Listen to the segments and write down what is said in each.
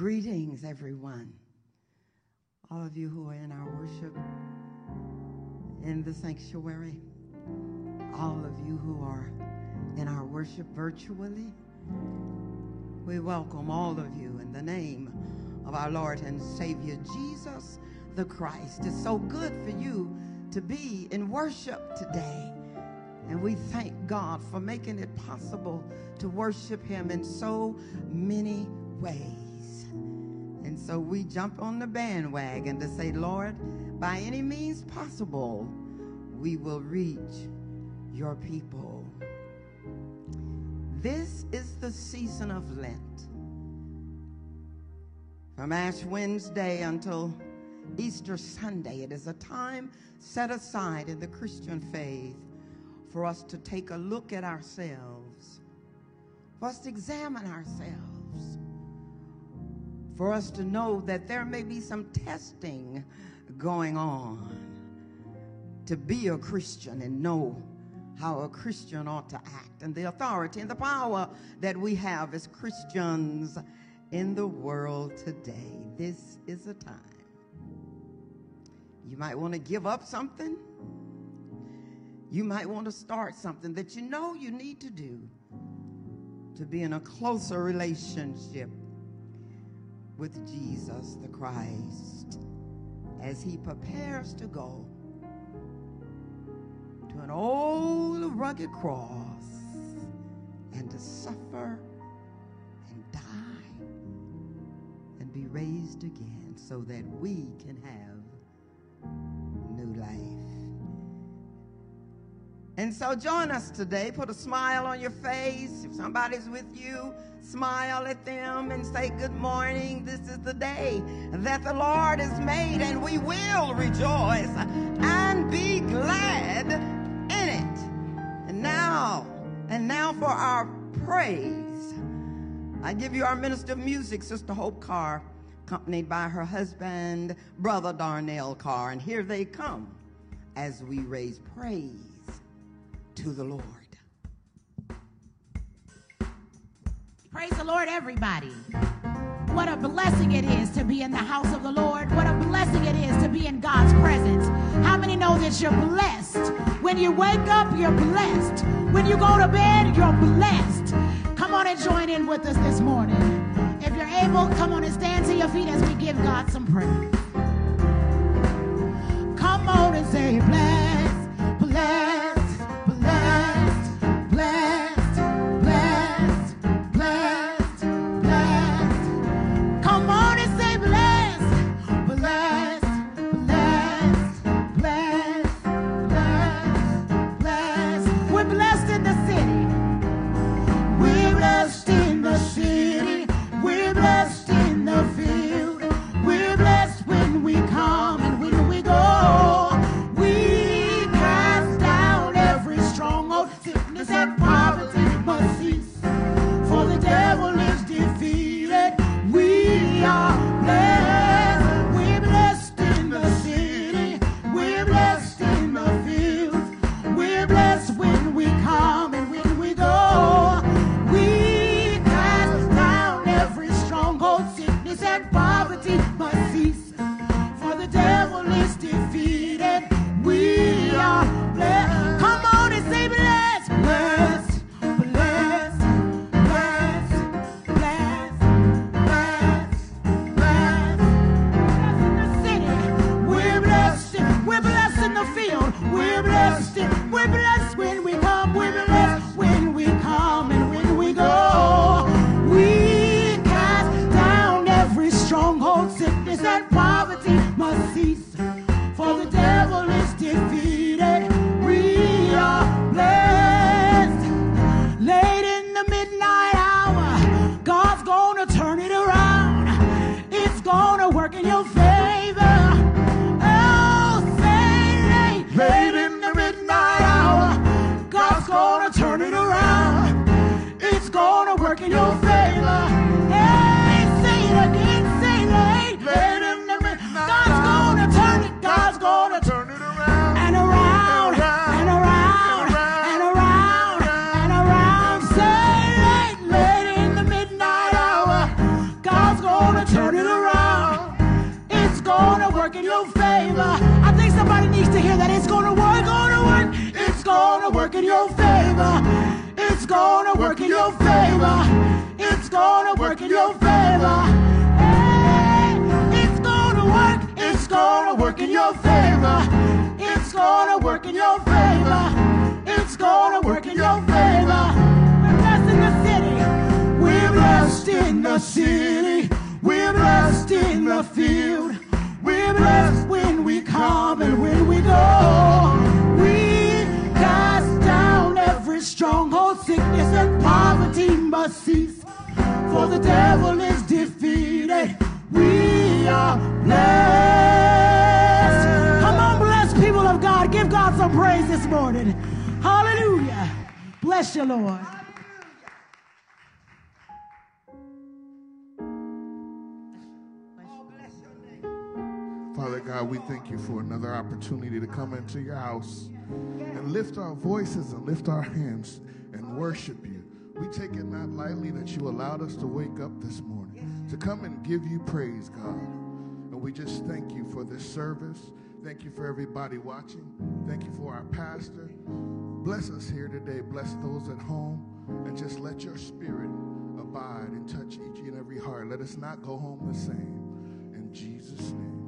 Greetings, everyone. All of you who are in our worship in the sanctuary, all of you who are in our worship virtually, we welcome all of you in the name of our Lord and Savior Jesus the Christ. It's so good for you to be in worship today. And we thank God for making it possible to worship Him in so many ways. So we jump on the bandwagon to say, Lord, by any means possible, we will reach your people. This is the season of Lent. From Ash Wednesday until Easter Sunday, it is a time set aside in the Christian faith for us to take a look at ourselves, for us to examine ourselves, for us to know that there may be some testing going on to be a Christian and know how a Christian ought to act and the authority and the power that we have as Christians in the world today. This is a time. You might want to give up something. You might want to start something that you know you need to do to be in a closer relationship with Jesus the Christ as he prepares to go to an old rugged cross and to suffer and die and be raised again so that we can have new life. And so join us today. Put a smile on your face. If somebody's with you, smile at them and say, Good morning. This is the day that the Lord has made, and we will rejoice and be glad in it. And now, and now for our praise. I give you our minister of music, Sister Hope Carr, accompanied by her husband, Brother Darnell Carr. And here they come as we raise praise to the Lord. Praise the Lord, everybody. What a blessing it is to be in the house of the Lord. What a blessing it is to be in God's presence. How many know that you're blessed? When you wake up, you're blessed. When you go to bed, you're blessed. Come on and join in with us this morning. If you're able, come on and stand to your feet as we give God some praise. Come on and say, bless, party must. Sickness and poverty must cease. For the devil is defeated. We are blessed. Come on, bless people of God. Give God some praise this morning. Hallelujah. Bless you, Lord. Father God, we thank you for another opportunity to come into your house and lift our voices and lift our hands and worship you. We take it not lightly that you allowed us to wake up this morning to come and give you praise, God. And we just thank you for this service. Thank you for everybody watching. Thank you for our pastor. Bless us here today. Bless those at home. And just let your spirit abide and touch each and every heart. Let us not go home the same. In Jesus' name.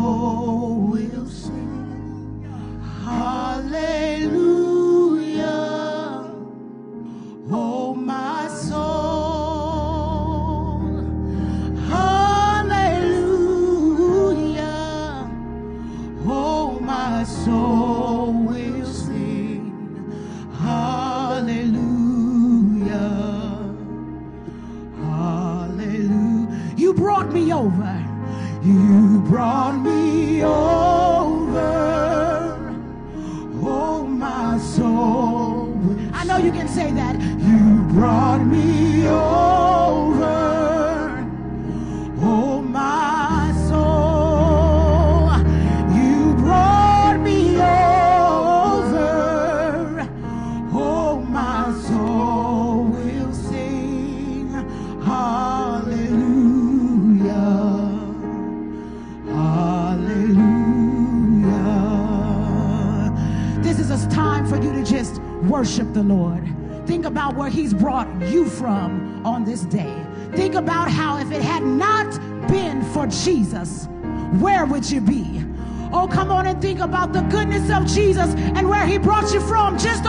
Will sing. Jesus and where He brought you from. Just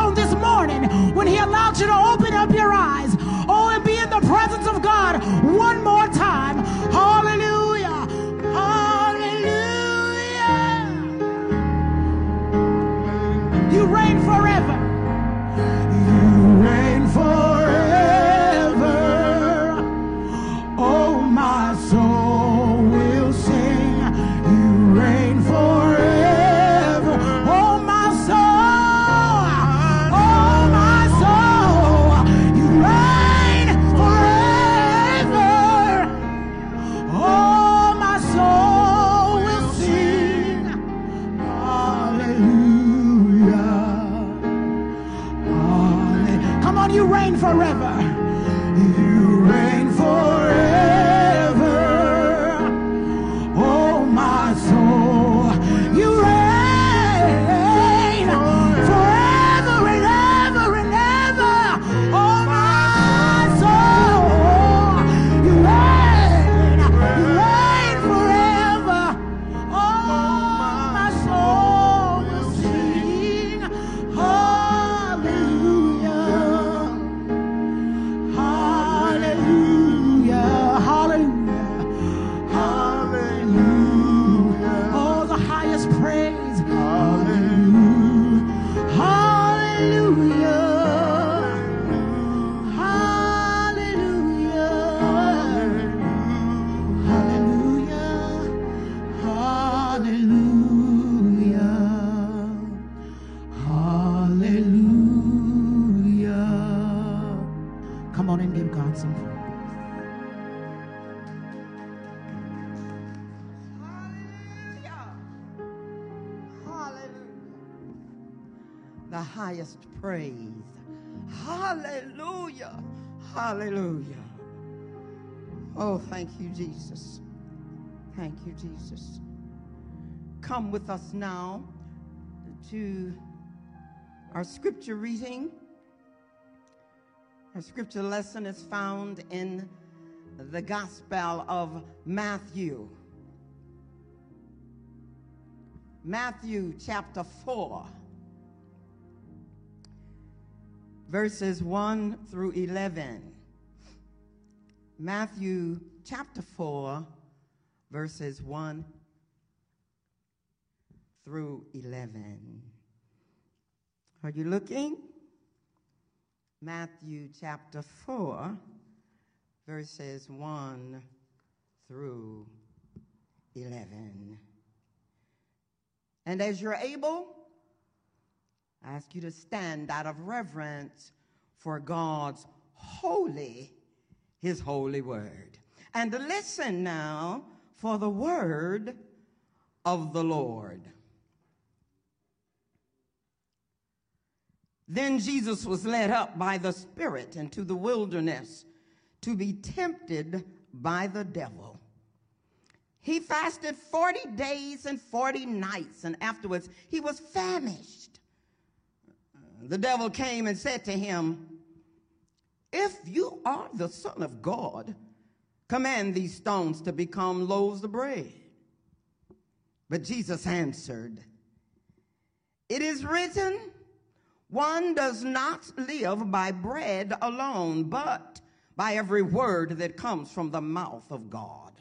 Oh, thank you, Jesus. Thank you, Jesus. Come with us now to our scripture reading. Our scripture lesson is found in the Gospel of Matthew. Matthew chapter 4, verses 1 through 11. Matthew chapter 4, verses 1 through 11. Are you looking? Matthew chapter 4, verses 1 through 11. And as you're able, I ask you to stand out of reverence for God's holy, his holy word. And listen now for the word of the Lord. Then Jesus was led up by the Spirit into the wilderness to be tempted by the devil. He fasted 40 days and 40 nights, and afterwards he was famished. The devil came and said to him, If you are the Son of God, command these stones to become loaves of bread. But Jesus answered, It is written, one does not live by bread alone, but by every word that comes from the mouth of God.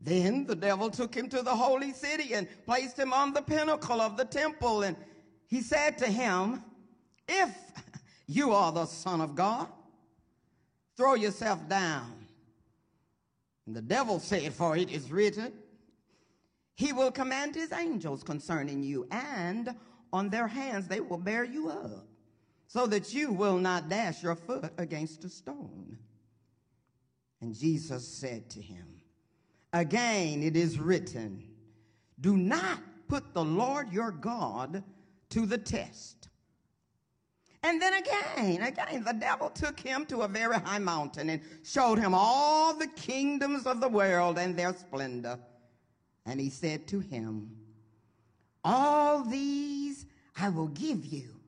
Then the devil took him to the holy city and placed him on the pinnacle of the temple. And he said to him, If you are the Son of God, throw yourself down. And the devil said, For it is written, He will command His angels concerning you, and on their hands they will bear you up, so that you will not dash your foot against a stone. And Jesus said to him, Again, it is written, Do not put the Lord your God to the test. And then again, again, the devil took him to a very high mountain and showed him all the kingdoms of the world and their splendor. And he said to him, All these I will give you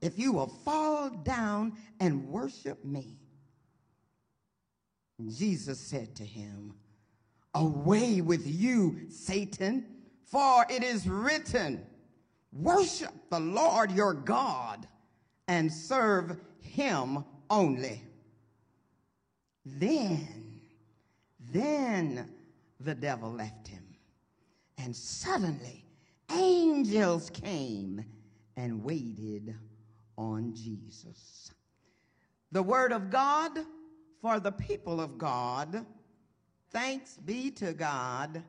if you will fall down and worship me. Jesus said to him, Away with you, Satan, for it is written, Worship the Lord your God and serve him only. Then, then the devil left him. And suddenly, angels came and waited on Jesus. The word of God for the people of God. Thanks be to God.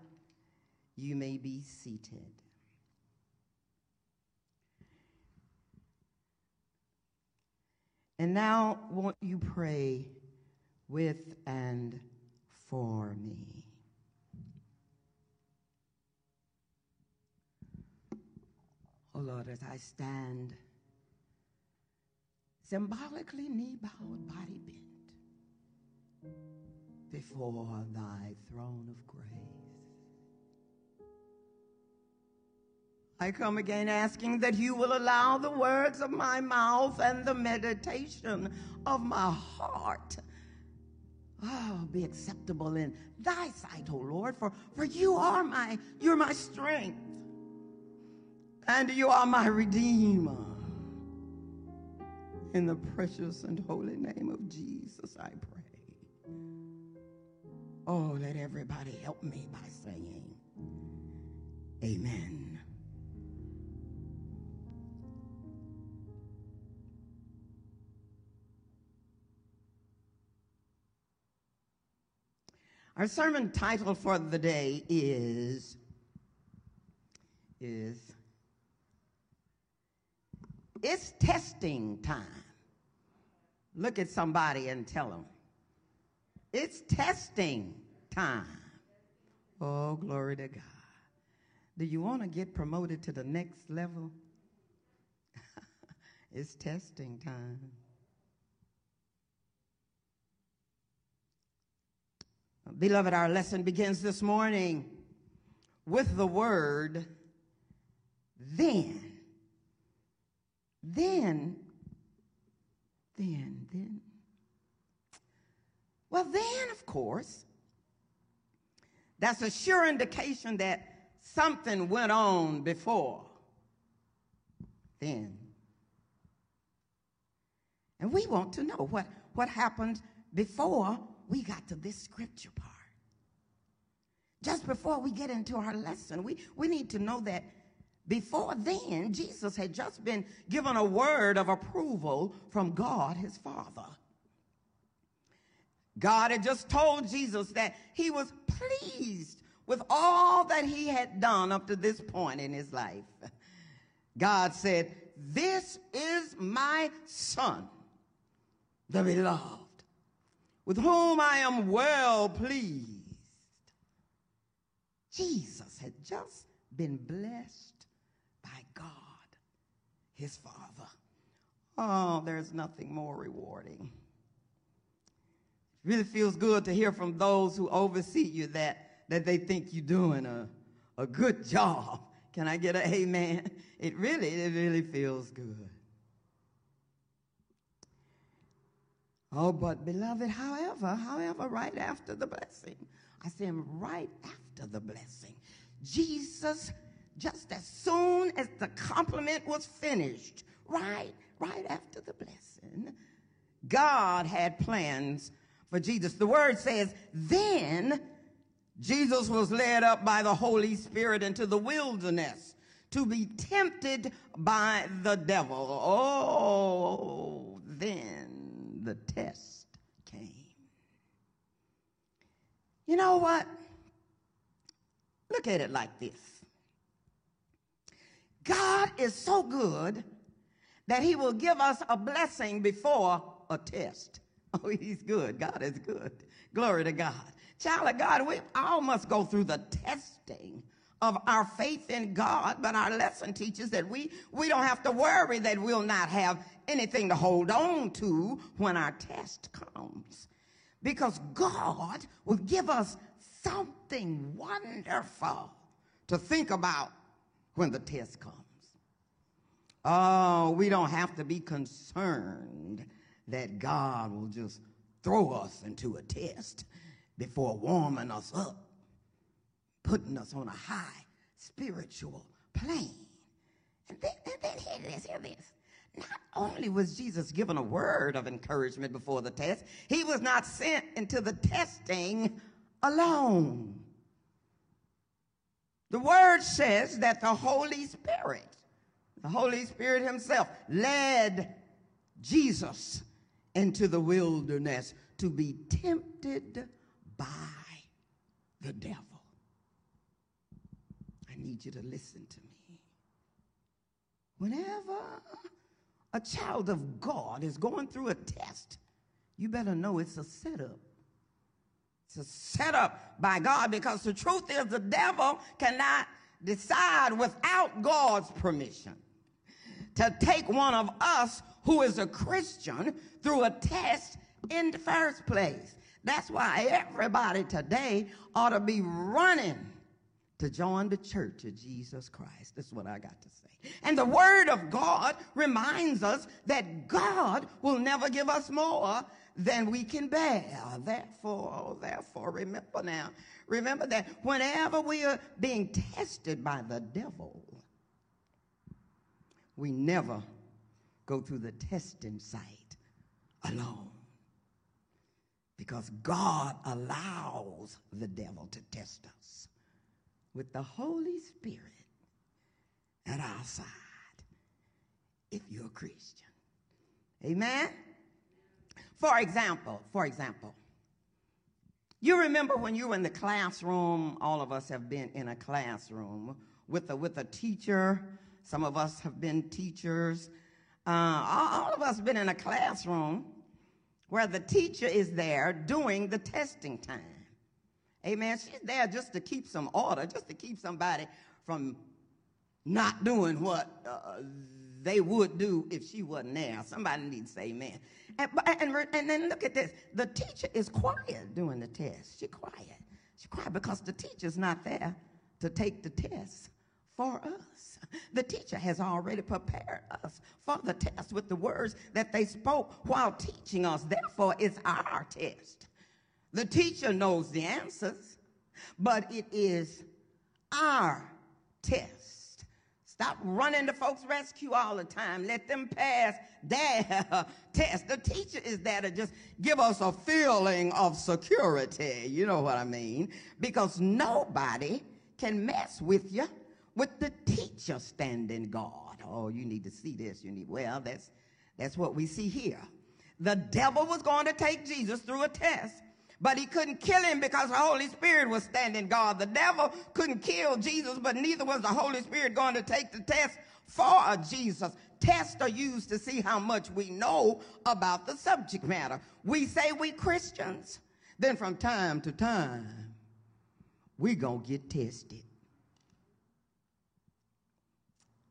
You may be seated. And now, won't you pray with and for me? Oh Lord, as I stand symbolically knee bowed, body bent before thy throne of grace. I come again asking that you will allow the words of my mouth and the meditation of my heart oh, be acceptable in thy sight, O Lord, for, for you are my, you're my strength. And you are my redeemer. In the precious and holy name of Jesus, I pray. Oh, let everybody help me by saying, Amen. Our sermon title for the day is is It's testing time. Look at somebody and tell them, It's testing time. Oh, glory to God. Do you want to get promoted to the next level? It's testing time. Beloved, our lesson begins this morning with the word then. Then, then, then. Well, then, of course, that's a sure indication that something went on before then. And we want to know what, what happened before we got to this scripture part. Just before we get into our lesson, we, we need to know that before then, Jesus had just been given a word of approval from God, his Father. God had just told Jesus that he was pleased with all that he had done up to this point in his life. God said, This is my son, the beloved, with whom I am well pleased. Jesus had just been blessed by God, his Father. Oh, there's nothing more rewarding. It really feels good to hear from those who oversee you that, that they think you're doing a, a good job. Can I get an amen? It really, it really feels good. Oh, but beloved, however, however, right after the blessing, I say right after the blessing, Jesus, just as soon as the compliment was finished, right, right after the blessing, God had plans for Jesus. The word says, then Jesus was led up by the Holy Spirit into the wilderness to be tempted by the devil. Oh, then the test came. You know what? Look at it like this God is so good that he will give us a blessing before a test. Oh, he's good. God is good. Glory to God. Child of God, we all must go through the testing of our faith in God, but our lesson teaches that we, we don't have to worry that we'll not have anything to hold on to when our test comes. Because God will give us something wonderful to think about when the test comes. Oh, we don't have to be concerned that God will just throw us into a test before warming us up, putting us on a high spiritual plane. And then, and then hear this, hear this. Not only was Jesus given a word of encouragement before the test, he was not sent into the testing alone. The word says that the Holy Spirit, the Holy Spirit himself, led Jesus into the wilderness to be tempted by the devil. Need you to listen to me. Whenever a child of God is going through a test, you better know it's a setup. It's a setup by God because the truth is the devil cannot decide without God's permission to take one of us who is a Christian through a test in the first place. That's why everybody today ought to be running to join the church of Jesus Christ. That's what I got to say. And the word of God reminds us that God will never give us more than we can bear. Therefore, oh, therefore, remember now, remember that whenever we are being tested by the devil, we never go through the testing site alone. Because God allows the devil to test us with the Holy Spirit at our side if you're a Christian. Amen? For example, for example, you remember when you were in the classroom, all of us have been in a classroom with a, with a teacher. Some of us have been teachers. Uh, all of us been in a classroom where the teacher is there doing the testing time. Amen. She's there just to keep some order, just to keep somebody from not doing what uh, they would do if she wasn't there. Somebody needs to say amen. And, and, and then look at this. The teacher is quiet during the test. She's quiet. She's quiet because the teacher's not there to take the test for us. The teacher has already prepared us for the test with the words that they spoke while teaching us. Therefore, it's our test. The teacher knows the answers, but it is our test. Stop running to folks' rescue all the time. Let them pass their test. The teacher is there to just give us a feeling of security. You know what I mean? Because nobody can mess with you with the teacher standing guard. Oh, you need to see this. You need, well, that's, that's what we see here. The devil was going to take Jesus through a test but he couldn't kill him because the Holy Spirit was standing guard. The devil couldn't kill Jesus, but neither was the Holy Spirit going to take the test for Jesus. Tests are used to see how much we know about the subject matter. We say we Christians, then from time to time, we gonna get tested.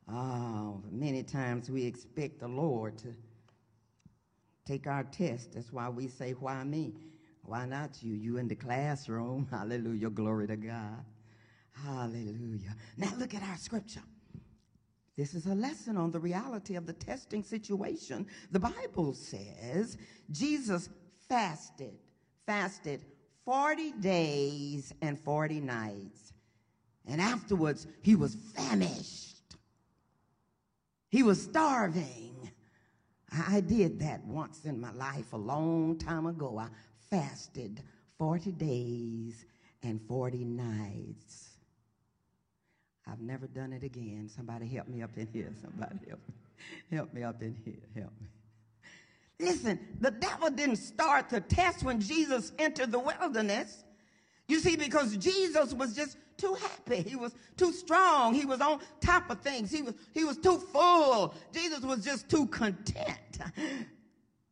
Oh, many times we expect the Lord to take our test. That's why we say, why me? Why not you? You in the classroom. Hallelujah. Glory to God. Hallelujah. Now look at our scripture. This is a lesson on the reality of the testing situation. The Bible says Jesus fasted, fasted 40 days and 40 nights. And afterwards, he was famished. He was starving. I did that once in my life a long time ago. I fasted 40 days and 40 nights. I've never done it again. Somebody help me up in here. Somebody help me. Help me up in here. Help me. Listen, the devil didn't start the test when Jesus entered the wilderness. You see, because Jesus was just too happy. He was too strong. He was on top of things. He was, he was too full. Jesus was just too content.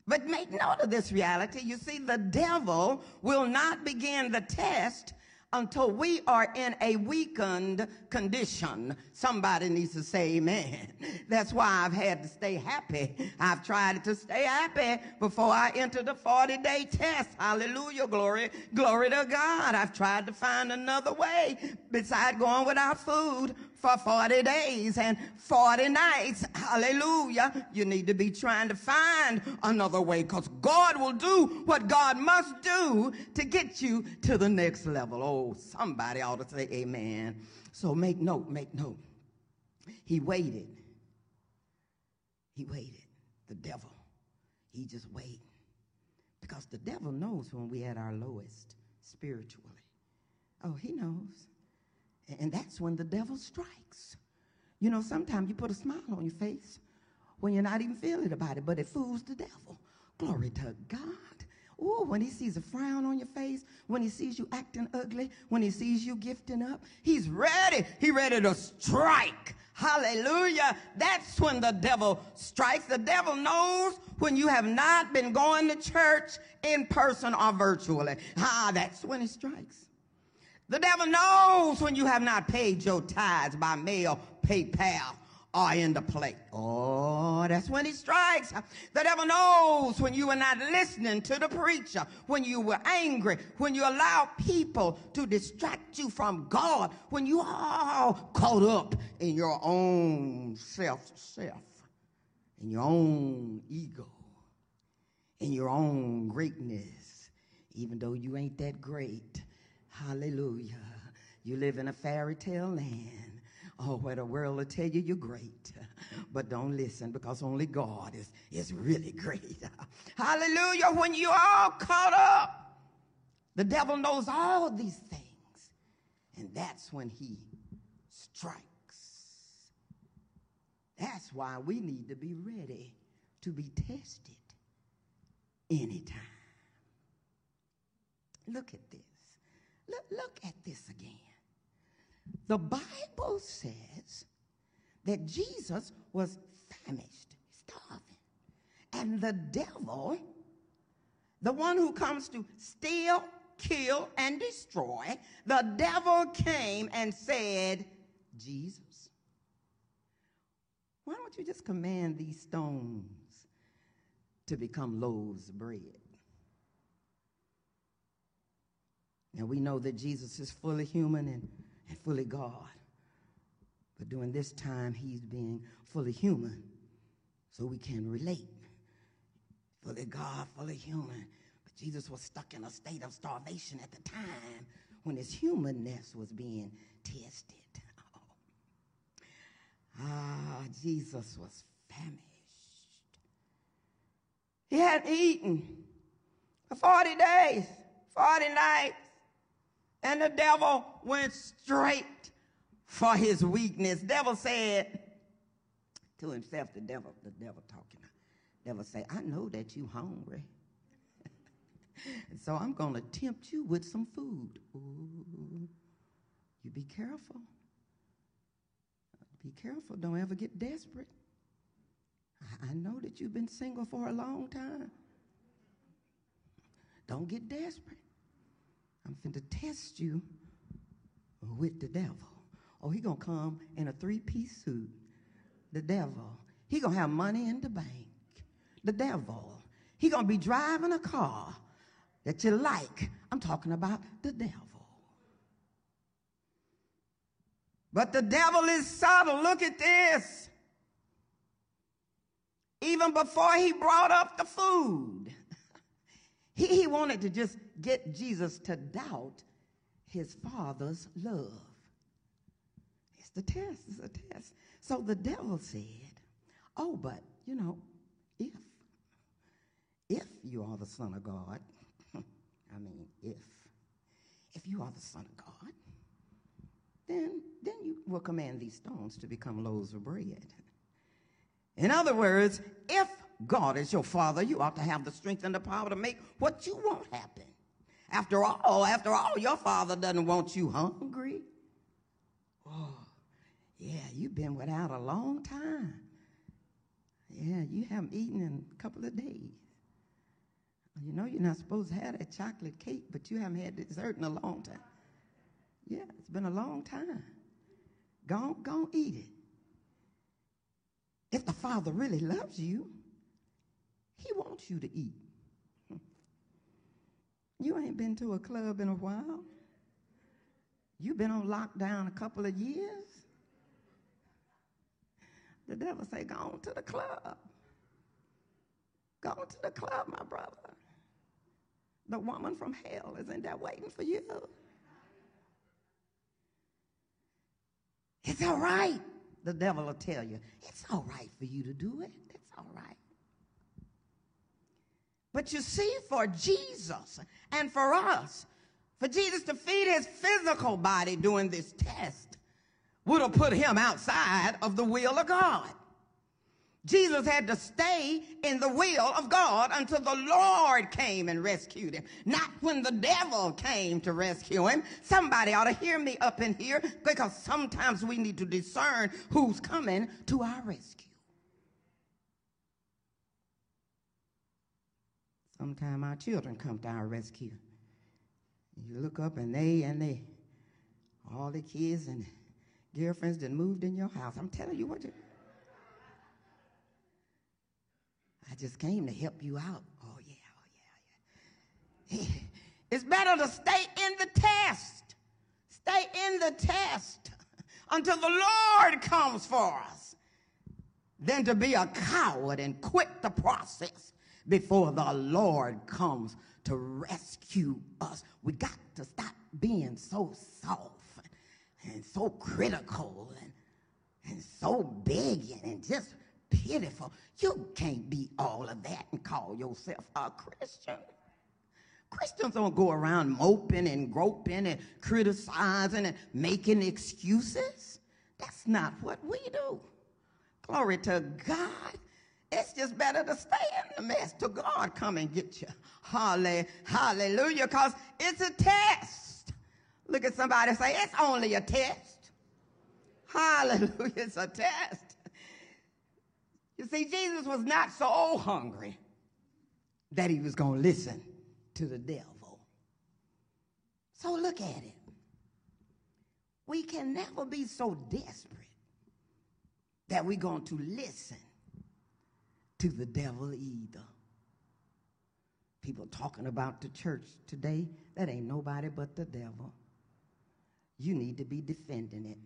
But make note of this reality. You see, the devil will not begin the test until we are in a weakened condition. Somebody needs to say amen. That's why I've had to stay happy. I've tried to stay happy before I enter the 40 day test. Hallelujah. Glory, glory to God. I've tried to find another way besides going without food for 40 days and 40 nights. Hallelujah. You need to be trying to find another way because God will do what God must do to get you to the next level. Oh, somebody ought to say amen. So make note, make note. He waited. He waited. The devil. He just waited. Because the devil knows when we're at our lowest spiritually. Oh, he knows. And that's when the devil strikes. You know, sometimes you put a smile on your face when you're not even feeling about it, but it fools the devil. Glory to God. Oh, when he sees a frown on your face, when he sees you acting ugly, when he sees you gifting up, he's ready. He ready to strike. Hallelujah. That's when the devil strikes. The devil knows when you have not been going to church in person or virtually. Ah, that's when he strikes. The devil knows when you have not paid your tithes by mail, PayPal, or in the plate. Oh, that's when he strikes. The devil knows when you are not listening to the preacher, when you were angry, when you allow people to distract you from God, when you are caught up in your own self, self, in your own ego, in your own greatness, even though you ain't that great. Hallelujah. You live in a fairy tale land. Oh, where the world will tell you you're great. But don't listen because only God is, is really great. Hallelujah. When you're all caught up, the devil knows all these things. And that's when he strikes. That's why we need to be ready to be tested anytime. Look at this. Look, look at this again. The Bible says that Jesus was famished, starving. And the devil, the one who comes to steal, kill, and destroy, the devil came and said, Jesus, why don't you just command these stones to become loaves of bread? Now we know that Jesus is fully human and, and fully God. But during this time, he's being fully human so we can relate. Fully God, fully human. But Jesus was stuck in a state of starvation at the time when his humanness was being tested. Oh. Ah, Jesus was famished. He hadn't eaten for 40 days, 40 nights. And the devil went straight for his weakness. Devil said to himself, the devil, the devil talking. Devil say, I know that you hungry. so I'm to tempt you with some food. Ooh, you be careful. Be careful. Don't ever get desperate. I know that you've been single for a long time. Don't get desperate. I'm to test you with the devil. Oh, he gonna come in a three-piece suit. The devil. He gonna have money in the bank. The devil. He gonna be driving a car that you like. I'm talking about the devil. But the devil is subtle. Look at this. Even before he brought up the food, he, he wanted to just get Jesus to doubt his father's love. It's the test, it's a test. So the devil said, Oh, but you know, if if you are the Son of God, I mean if if you are the Son of God, then then you will command these stones to become loaves of bread. In other words, if God is your father, you ought to have the strength and the power to make what you want happen. After all, after all, your father doesn't want you hungry. Oh, yeah, you've been without a long time. Yeah, you haven't eaten in a couple of days. You know you're not supposed to have that chocolate cake, but you haven't had dessert in a long time. Yeah, it's been a long time. Go go eat it. If the Father really loves you, You to eat. Hmm. You ain't been to a club in a while. You've been on lockdown a couple of years. The devil say, go on to the club. Go on to the club, my brother. The woman from hell is in there waiting for you. It's all right. The devil will tell you, it's all right for you to do it. It's all right. But you see, for Jesus and for us, for Jesus to feed his physical body during this test would have put him outside of the will of God. Jesus had to stay in the will of God until the Lord came and rescued him. Not when the devil came to rescue him. Somebody ought to hear me up in here because sometimes we need to discern who's coming to our rescue. Sometimes our children come to our rescue. You look up and they and they, all the kids and girlfriends that moved in your house. I'm telling you what you. I just came to help you out. Oh yeah, oh yeah, yeah. It's better to stay in the test. Stay in the test until the Lord comes for us than to be a coward and quit the process before the Lord comes to rescue us. We got to stop being so soft and so critical and, and so begging and just pitiful. You can't be all of that and call yourself a Christian. Christians don't go around moping and groping and criticizing and making excuses. That's not what we do. Glory to God. It's just better to stay in the mess till God come and get you. Hallelujah. Because it's a test. Look at somebody say, it's only a test. Hallelujah. It's a test. You see, Jesus was not so hungry that he was going to listen to the devil. So look at it. We can never be so desperate that we're going to listen to the devil either. People talking about the church today, that ain't nobody but the devil. You need to be defending it.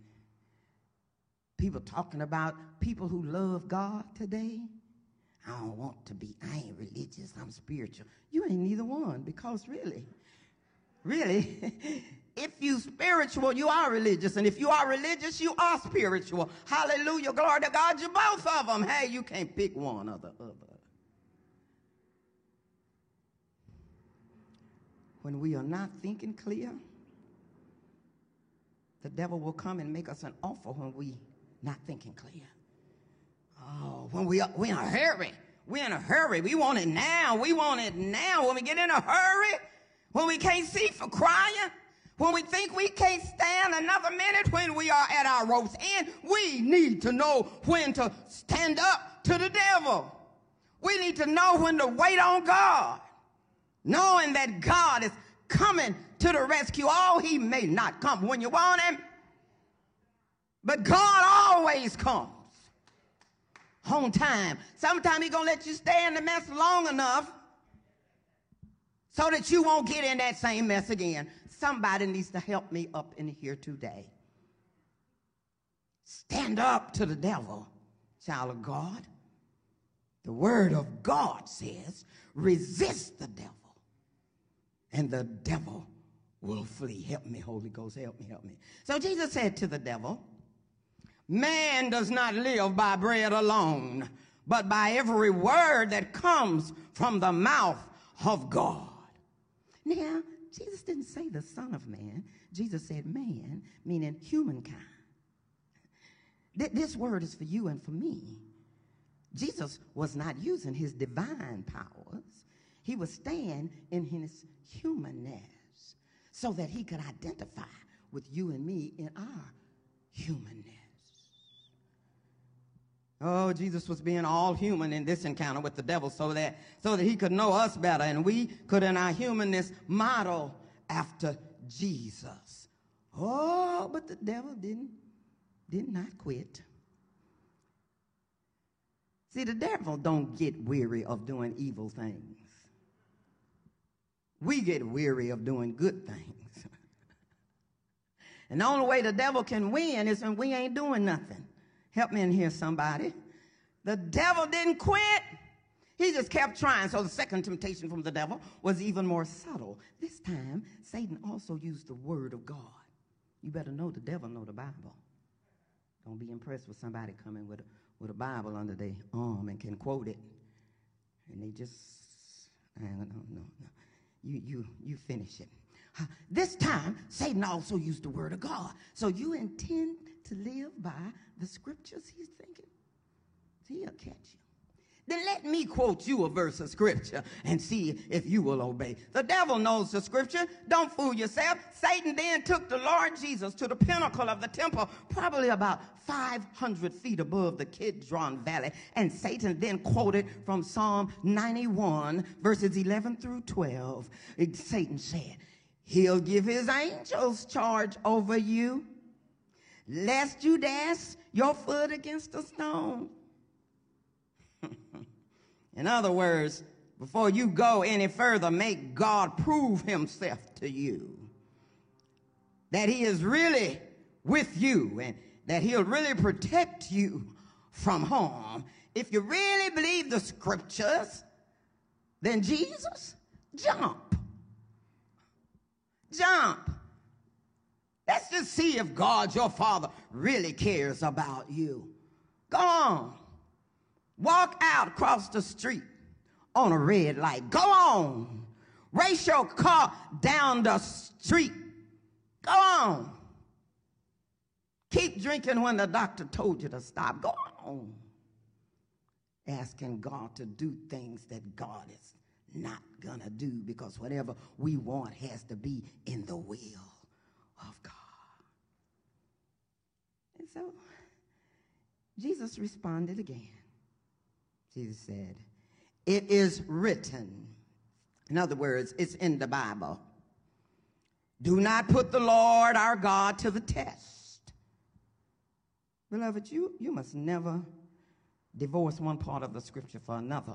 People talking about people who love God today. I don't want to be, I ain't religious, I'm spiritual. You ain't neither one because really, really, if you spiritual, you are religious. And if you are religious, you are spiritual. Hallelujah. Glory to God. You both of them. Hey, you can't pick one or the other. When we are not thinking clear, the devil will come and make us an offer when we not thinking clear. Oh, when we are, we in a hurry. We're in a hurry. We want it now. We want it now. When we get in a hurry, when we can't see for crying, when we think we can't stand another minute, when we are at our rope's end, we need to know when to stand up to the devil. We need to know when to wait on God, knowing that God is coming to the rescue. Oh, he may not come when you want him, but God always comes on time. Sometimes he's going to let you stay in the mess long enough so that you won't get in that same mess again. Somebody needs to help me up in here today. Stand up to the devil, child of God. The word of God says, resist the devil, and the devil will flee. Help me, Holy Ghost, help me, help me. So Jesus said to the devil, Man does not live by bread alone, but by every word that comes from the mouth of God. Now, Jesus didn't say the Son of Man. Jesus said man, meaning humankind. This word is for you and for me. Jesus was not using his divine powers. He was staying in his humanness so that he could identify with you and me in our humanness. Oh, Jesus was being all human in this encounter with the devil so that, so that he could know us better and we could in our humanness model after Jesus. Oh, but the devil didn't, did not quit. See, the devil don't get weary of doing evil things. We get weary of doing good things. and the only way the devil can win is when we ain't doing nothing. Help me in here, somebody. The devil didn't quit. He just kept trying. So the second temptation from the devil was even more subtle. This time, Satan also used the word of God. You better know the devil know the Bible. Don't be impressed with somebody coming with a, with a Bible under their arm and can quote it. And they just, I don't know, no, no. You, you, you finish it. This time, Satan also used the word of God. So you intend live by the scriptures he's thinking, he'll catch you. Then let me quote you a verse of scripture and see if you will obey. The devil knows the scripture. Don't fool yourself. Satan then took the Lord Jesus to the pinnacle of the temple, probably about 500 feet above the Kidron Valley. And Satan then quoted from Psalm 91, verses 11 through 12. Satan said, He'll give his angels charge over you lest you dash your foot against a stone. In other words, before you go any further, make God prove himself to you. That he is really with you and that he'll really protect you from harm. If you really believe the scriptures, then Jesus, jump. Jump. Let's just see if God, your Father, really cares about you. Go on. Walk out across the street on a red light. Go on. Race your car down the street. Go on. Keep drinking when the doctor told you to stop. Go on. Asking God to do things that God is not going to do because whatever we want has to be in the will of God. And so Jesus responded again. Jesus said, It is written. In other words, it's in the Bible. Do not put the Lord our God to the test. Beloved, you, you must never divorce one part of the scripture for another,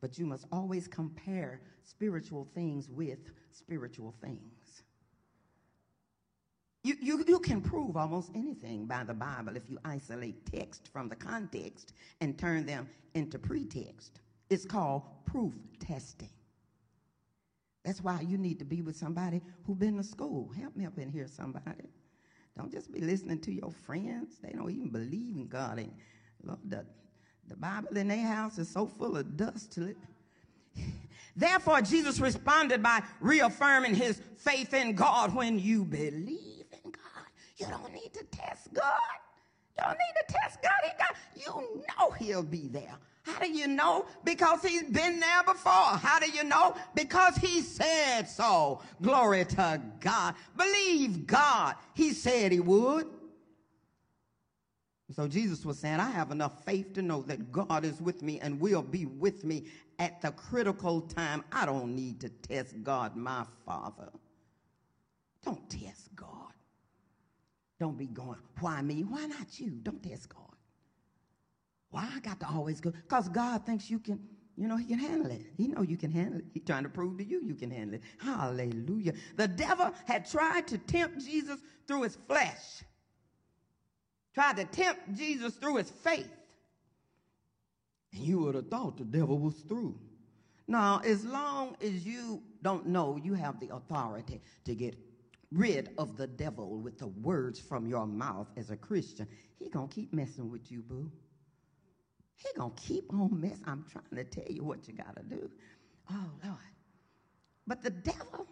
but you must always compare spiritual things with spiritual things. You, you, you can prove almost anything by the Bible if you isolate text from the context and turn them into pretext. It's called proof testing. That's why you need to be with somebody who's been to school. Help me up in here, somebody. Don't just be listening to your friends. They don't even believe in God. And Lord, the, the Bible in their house is so full of dust. Therefore, Jesus responded by reaffirming his faith in God. When you believe you don't need to test God. You don't need to test God. He got, you know he'll be there. How do you know? Because he's been there before. How do you know? Because he said so. Glory to God. Believe God. He said he would. So Jesus was saying, I have enough faith to know that God is with me and will be with me at the critical time. I don't need to test God, my Father. Don't test God. Don't be going, why me? Why not you? Don't test God. Why I got to always go? Because God thinks you can, you know, he can handle it. He know you can handle it. He's trying to prove to you you can handle it. Hallelujah. The devil had tried to tempt Jesus through his flesh. Tried to tempt Jesus through his faith. And you would have thought the devil was through. Now, as long as you don't know you have the authority to get rid of the devil with the words from your mouth as a Christian, he gonna keep messing with you, boo. He gonna keep on messing. I'm trying to tell you what you gotta do. Oh Lord. But the devil,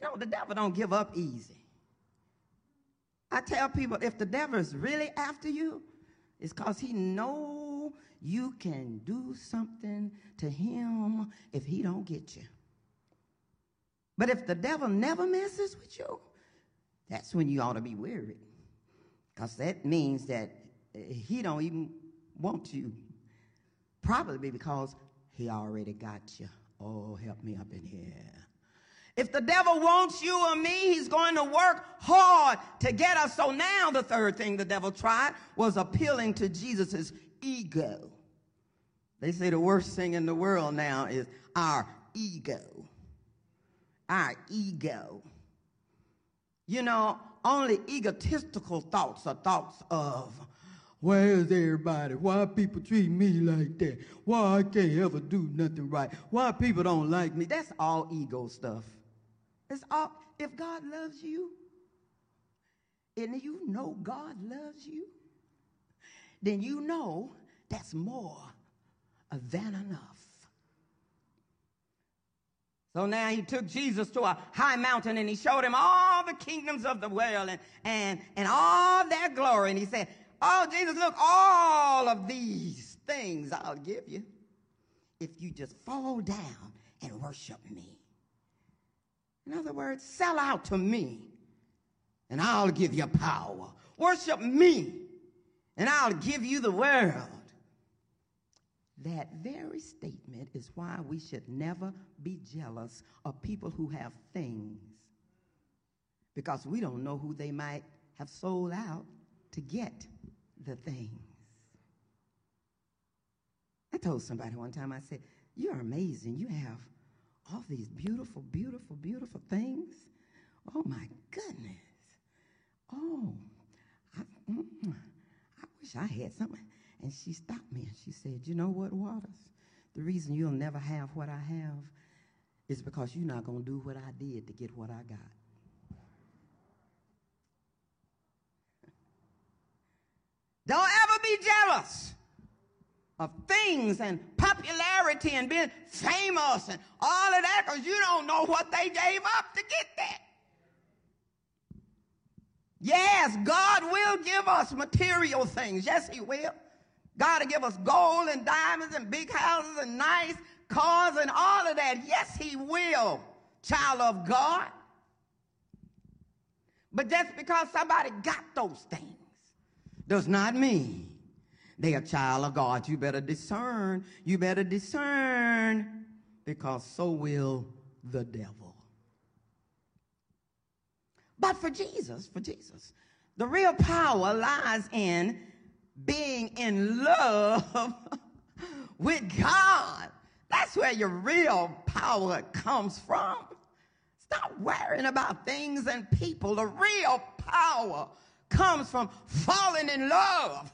you know, the devil don't give up easy. I tell people if the devil is really after you, it's because he know you can do something to him if he don't get you. But if the devil never messes with you, that's when you ought to be worried. Because that means that eh, he don't even want you. Probably because he already got you. Oh, help me up in here. If the devil wants you or me, he's going to work hard to get us. So now the third thing the devil tried was appealing to Jesus' ego. They say the worst thing in the world now is our ego. Our ego. You know, only egotistical thoughts are thoughts of where is everybody? Why people treat me like that? Why I can't ever do nothing right? Why people don't like me? That's all ego stuff. It's all if God loves you and you know God loves you, then you know that's more than enough. So now he took Jesus to a high mountain and he showed him all the kingdoms of the world and, and, and all their glory. And he said, Oh, Jesus, look, all of these things I'll give you if you just fall down and worship me. In other words, sell out to me and I'll give you power. Worship me and I'll give you the world. That very statement is why we should never be jealous of people who have things because we don't know who they might have sold out to get the things. I told somebody one time, I said, You're amazing. You have all these beautiful, beautiful, beautiful things. Oh my goodness. Oh, I, mm, I wish I had something. And she stopped me and she said, You know what, Waters? The reason you'll never have what I have is because you're not going to do what I did to get what I got. Don't ever be jealous of things and popularity and being famous and all of that because you don't know what they gave up to get that. Yes, God will give us material things. Yes, He will. God will give us gold and diamonds and big houses and nice cars and all of that. Yes, He will, child of God. But just because somebody got those things does not mean they are child of God. You better discern. You better discern because so will the devil. But for Jesus, for Jesus, The real power lies in being in love with God. That's where your real power comes from. Stop worrying about things and people. The real power comes from falling in love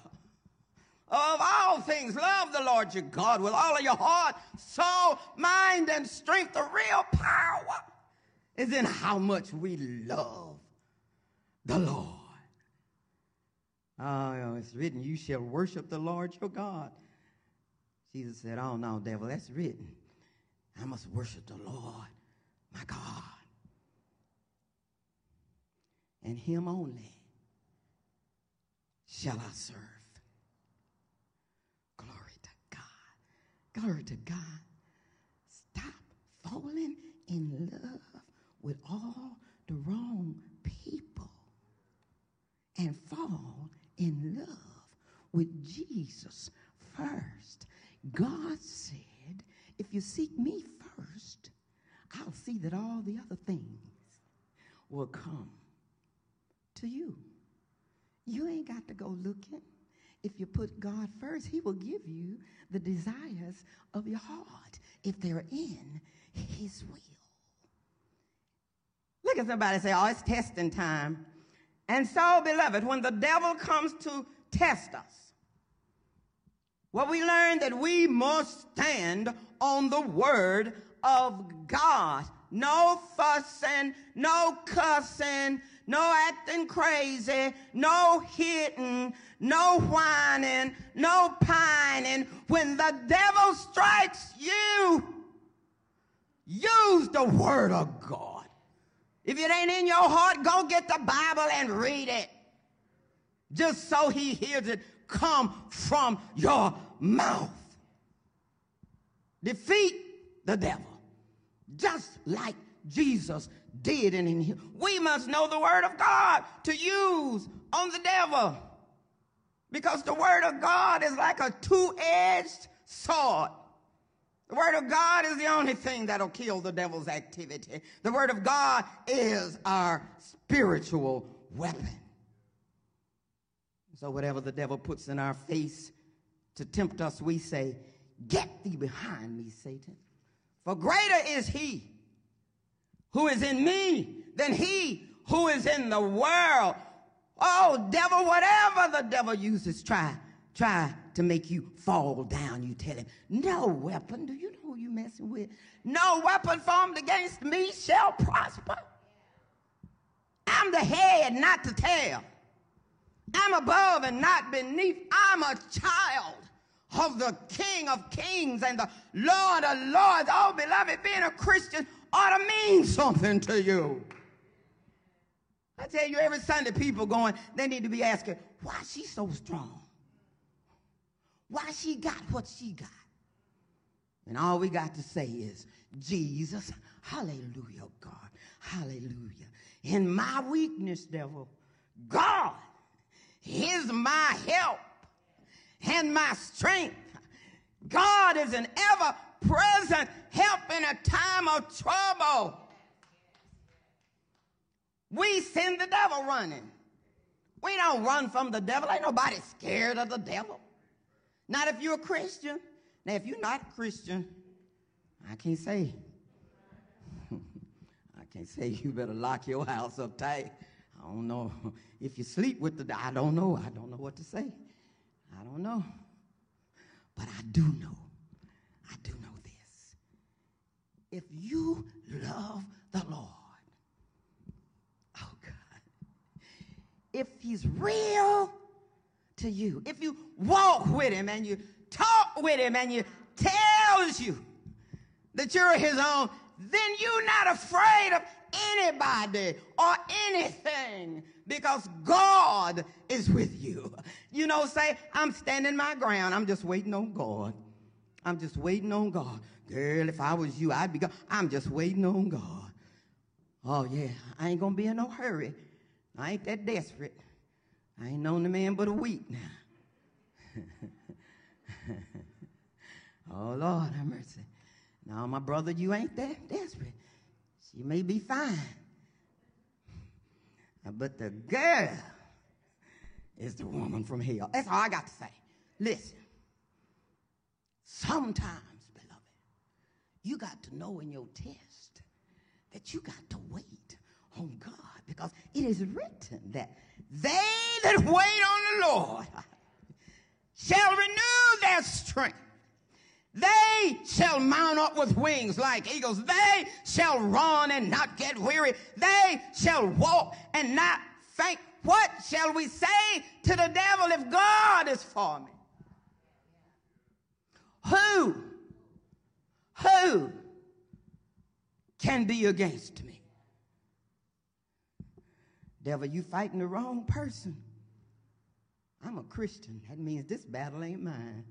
of all things. Love the Lord your God with all of your heart, soul, mind, and strength. The real power is in how much we love the Lord. Oh, it's written, you shall worship the Lord your God. Jesus said, Oh, no, devil, that's written. I must worship the Lord, my God. And him only shall I serve. Glory to God. Glory to God. Stop falling in love with all the wrong people and fall in love with Jesus first. God said, if you seek me first, I'll see that all the other things will come to you. You ain't got to go looking. If you put God first, He will give you the desires of your heart if they're in His will. Look at somebody say, Oh, it's testing time. And so, beloved, when the devil comes to test us, well, we learn that we must stand on the word of God. No fussing, no cussing, no acting crazy, no hitting, no whining, no pining. When the devil strikes you, use the word of God. If it ain't in your heart, go get the Bible and read it. Just so he hears it come from your mouth. Defeat the devil. Just like Jesus did in him. We must know the word of God to use on the devil. Because the word of God is like a two-edged sword. The word of God is the only thing that'll kill the devil's activity. The word of God is our spiritual weapon. So whatever the devil puts in our face to tempt us, we say, Get thee behind me, Satan. For greater is he who is in me than he who is in the world. Oh, devil, whatever the devil uses, try, try to make you fall down. You tell him, no weapon. Do you know who you're messing with? No weapon formed against me shall prosper. I'm the head, not the tail. I'm above and not beneath. I'm a child of the King of Kings and the Lord of Lords. Oh, beloved, being a Christian ought to mean something to you. I tell you, every Sunday people going, they need to be asking, why she so strong? Why she got what she got? And all we got to say is, Jesus, hallelujah, God, hallelujah. In my weakness, devil, God is my help and my strength. God is an ever present help in a time of trouble. We send the devil running. We don't run from the devil. Ain't nobody scared of the devil. Not if you're a Christian. Now, if you're not a Christian, I can't say. I can't say you better lock your house up tight. I don't know if you sleep with the. I don't know. I don't know what to say. I don't know. But I do know. I do know this. If you love the Lord, oh God, if He's real to you, if you walk with Him and you talk with Him and you tells you that you're His own, then you're not afraid of anybody or anything because God is with you. You know, say, I'm standing my ground. I'm just waiting on God. I'm just waiting on God. Girl, if I was you, I'd be gone. I'm just waiting on God. Oh, yeah, I ain't going to be in no hurry. I ain't that desperate. I ain't known the man but a week now. oh, Lord, have mercy. Now, my brother, you ain't that desperate. She may be fine. But the girl, is the woman from hell. That's all I got to say. Listen, sometimes, beloved, you got to know in your test that you got to wait on God because it is written that they that wait on the Lord shall renew their strength. They shall mount up with wings like eagles. They shall run and not get weary. They shall walk and not faint. What shall we say to the devil if God is for me? Who, who can be against me? Devil, you fighting the wrong person. I'm a Christian. That means this battle ain't mine.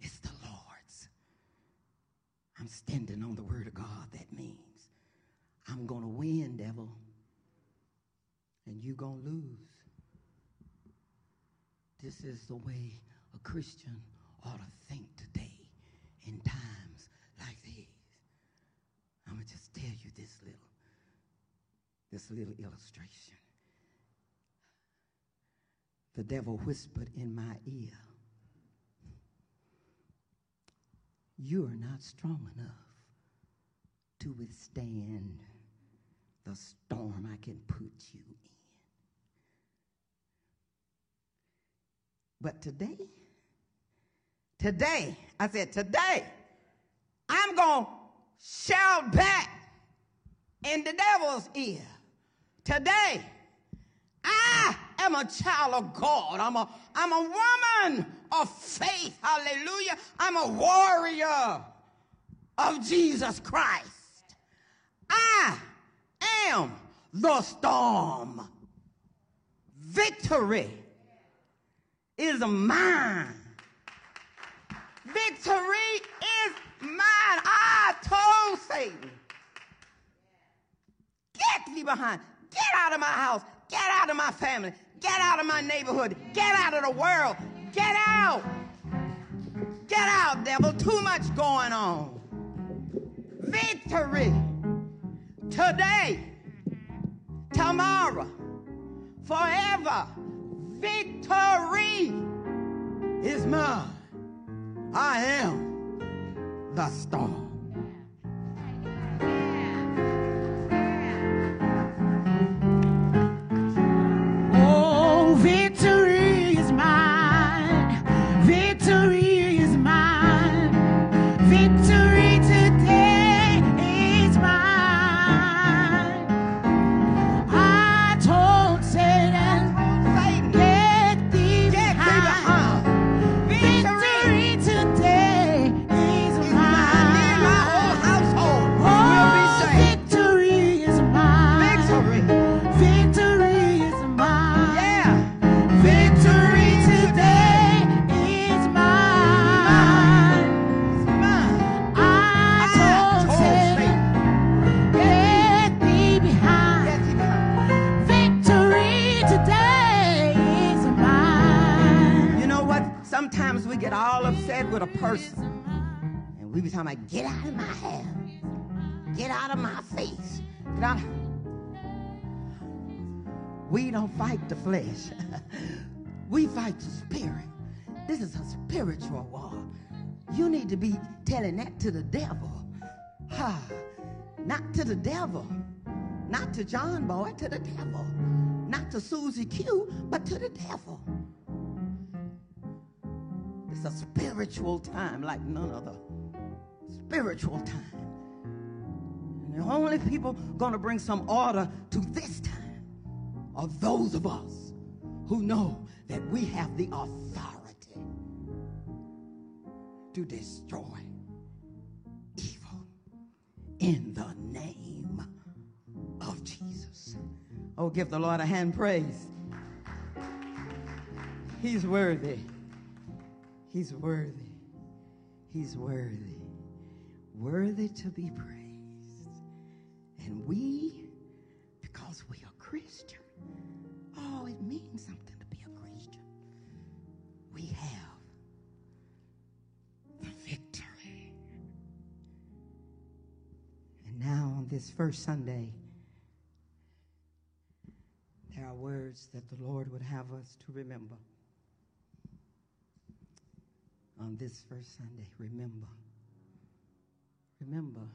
It's the Lord's. I'm standing on the word of God. That means I'm going to win, devil, and you're going to lose. This is the way a Christian ought to think today in times like these. I'm going to just tell you this little, this little illustration. The devil whispered in my ear, You are not strong enough to withstand the storm I can put you in. But today, today, I said, today, I'm going to shout back in the devil's ear. Today, I am a child of God. I'm a, I'm a woman of faith. Hallelujah. I'm a warrior of Jesus Christ. I am the storm. Victory is mine. Victory is mine. I told Satan, get thee behind. Get out of my house. Get out of my family. Get out of my neighborhood. Get out of the world. Get out. Get out, devil. Too much going on. Victory. Today. Tomorrow. Forever. Victory is mine. I am the storm. Get all upset with a person. And we be talking about, get out of my hair. Get out of my face. Get out. We don't fight the flesh. we fight the spirit. This is a spiritual war. You need to be telling that to the devil. Ha. Not to the devil. Not to John Boy, to the devil. Not to Susie Q, but to the devil. It's a spiritual time like none other. Spiritual time. And the only people going to bring some order to this time are those of us who know that we have the authority to destroy evil in the name of Jesus. Oh, give the Lord a hand praise. He's worthy. He's worthy. He's worthy. Worthy to be praised. And we, because we are Christian, oh, it means something to be a Christian. We have the victory. And now, on this first Sunday, there are words that the Lord would have us to remember on this first Sunday. Remember. Remember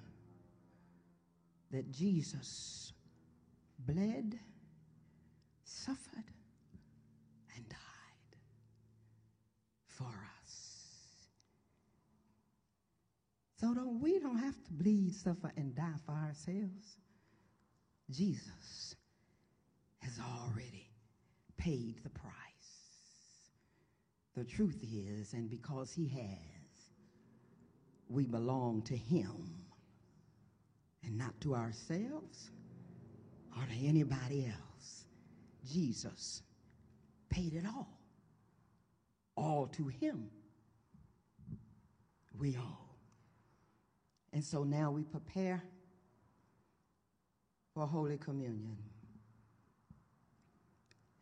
that Jesus bled, suffered, and died for us. So don't, we don't have to bleed, suffer, and die for ourselves. Jesus has already paid the price. The truth is, and because he has, we belong to him and not to ourselves or to anybody else. Jesus paid it all. All to him we owe. And so now we prepare for Holy Communion.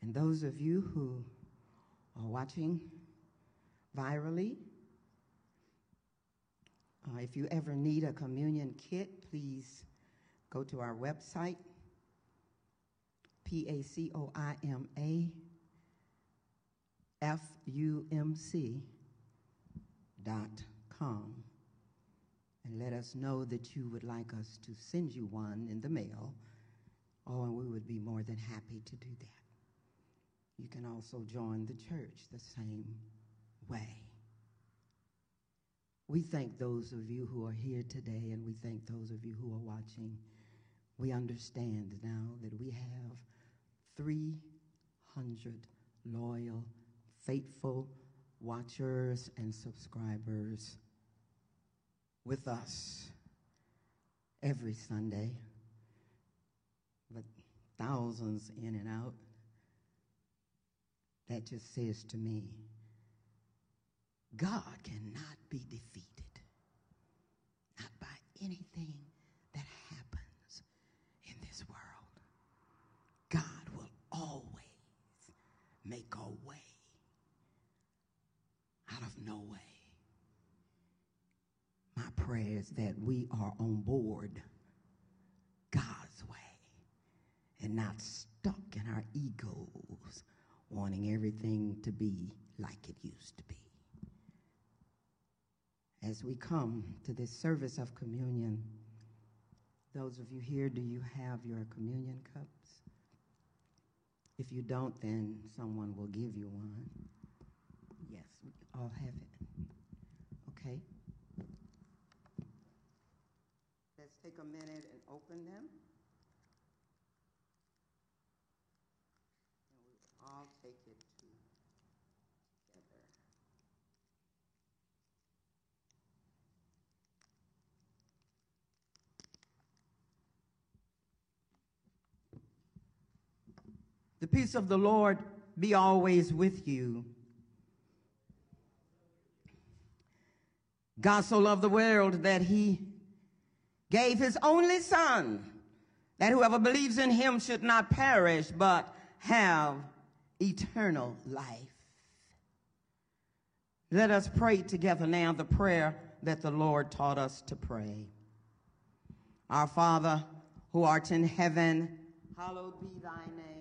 And those of you who are watching virally, uh, if you ever need a communion kit, please go to our website, P A C O I M A F U M C dot com and let us know that you would like us to send you one in the mail. Oh, and we would be more than happy to do that. You can also join the church the same way. We thank those of you who are here today, and we thank those of you who are watching. We understand now that we have 300 loyal, faithful watchers and subscribers with us every Sunday, but thousands in and out. That just says to me, God cannot be defeated, not by anything that happens in this world. God will always make a way out of no way. My prayer is that we are on board God's way and not stuck in our egos wanting everything to be like it used to be. As we come to this service of communion, those of you here, do you have your communion cups? If you don't, then someone will give you one. Yes, we all have it. Okay. Let's take a minute and open them. And we will all take it together. The peace of the Lord be always with you. God so loved the world that he gave his only son that whoever believes in him should not perish but have eternal life. Let us pray together now the prayer that the Lord taught us to pray. Our Father, who art in heaven, hallowed be thy name.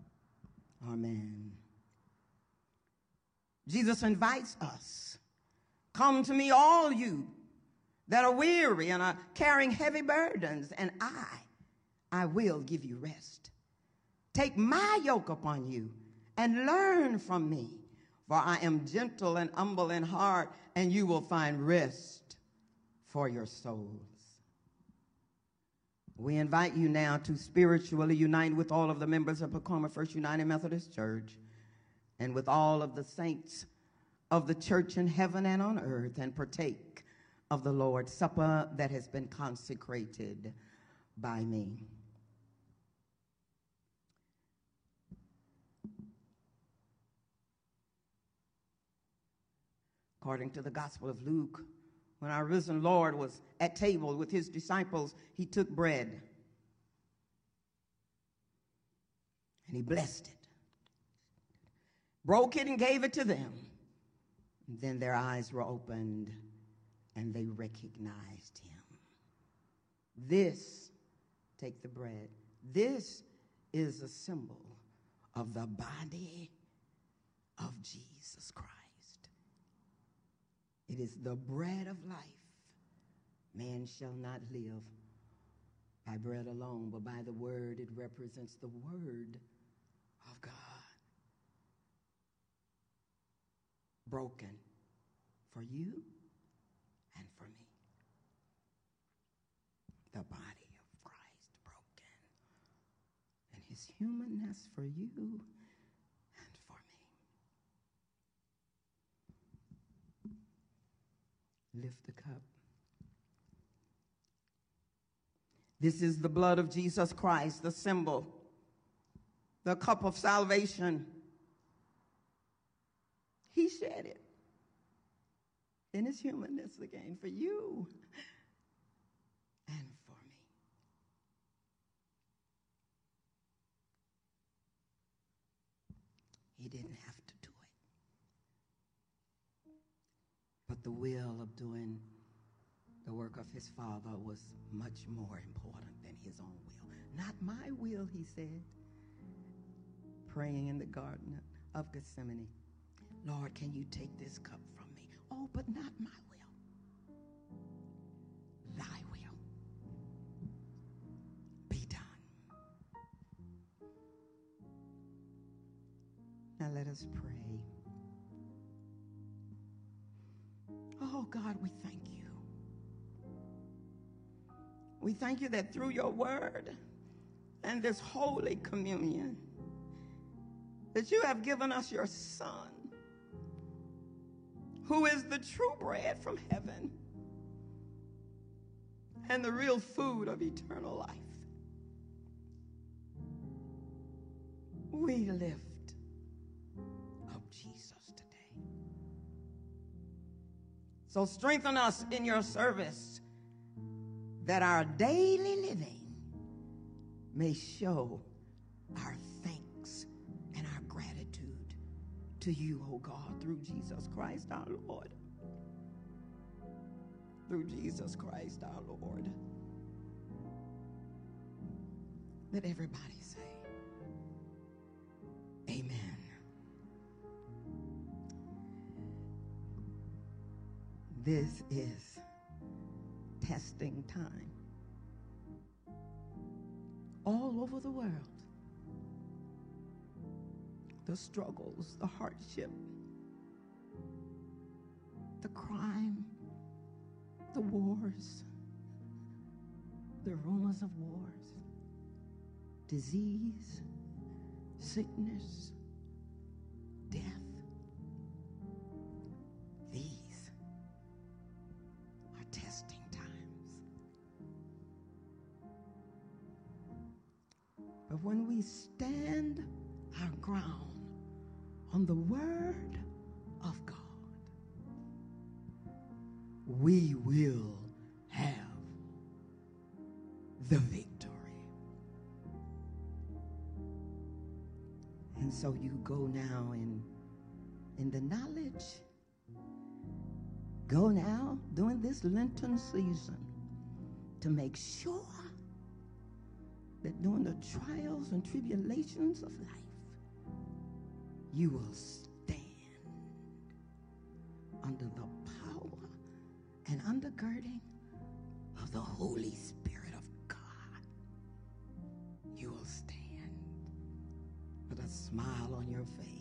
Amen. Jesus invites us Come to me, all you that are weary and are carrying heavy burdens, and I, I will give you rest. Take my yoke upon you and learn from me, for I am gentle and humble in heart, and you will find rest for your souls. We invite you now to spiritually unite with all of the members of Pacoima First United Methodist Church and with all of the saints of the church in heaven and on earth and partake of the Lord's Supper that has been consecrated by me. According to the Gospel of Luke, when our risen Lord was at table with his disciples, he took bread and he blessed it, broke it, and gave it to them. And then their eyes were opened and they recognized him. This, take the bread, this is a symbol of the body of Jesus Christ. It is the bread of life. Man shall not live by bread alone, but by the word. It represents the word of God. Broken for you and for me. The body of Christ broken. And his humanness for you and for me. Lift the cup. This is the blood of Jesus Christ, the symbol, the cup of salvation. He shed it in his humanness again for you and for me. He didn't have to do it. The will of doing the work of his Father was much more important than his own will. Not my will, he said, praying in the Garden of Gethsemane. Lord, can you take this cup from me? Oh, but not my will. Thy will be done. Now let us pray. Oh, God, we thank you. We thank you that through your word and this holy communion, that you have given us your son, who is the true bread from heaven and the real food of eternal life. We lift up Jesus So strengthen us in your service that our daily living may show our thanks and our gratitude to you, O oh God, through Jesus Christ our Lord. Through Jesus Christ our Lord. Let everybody say, This is testing time. All over the world, the struggles, the hardship, the crime, the wars, the rumors of wars, disease, sickness, so you go now in, in the knowledge, go now during this Lenten season to make sure that during the trials and tribulations of life, you will stand under the power and undergirding of the Holy Spirit smile on your face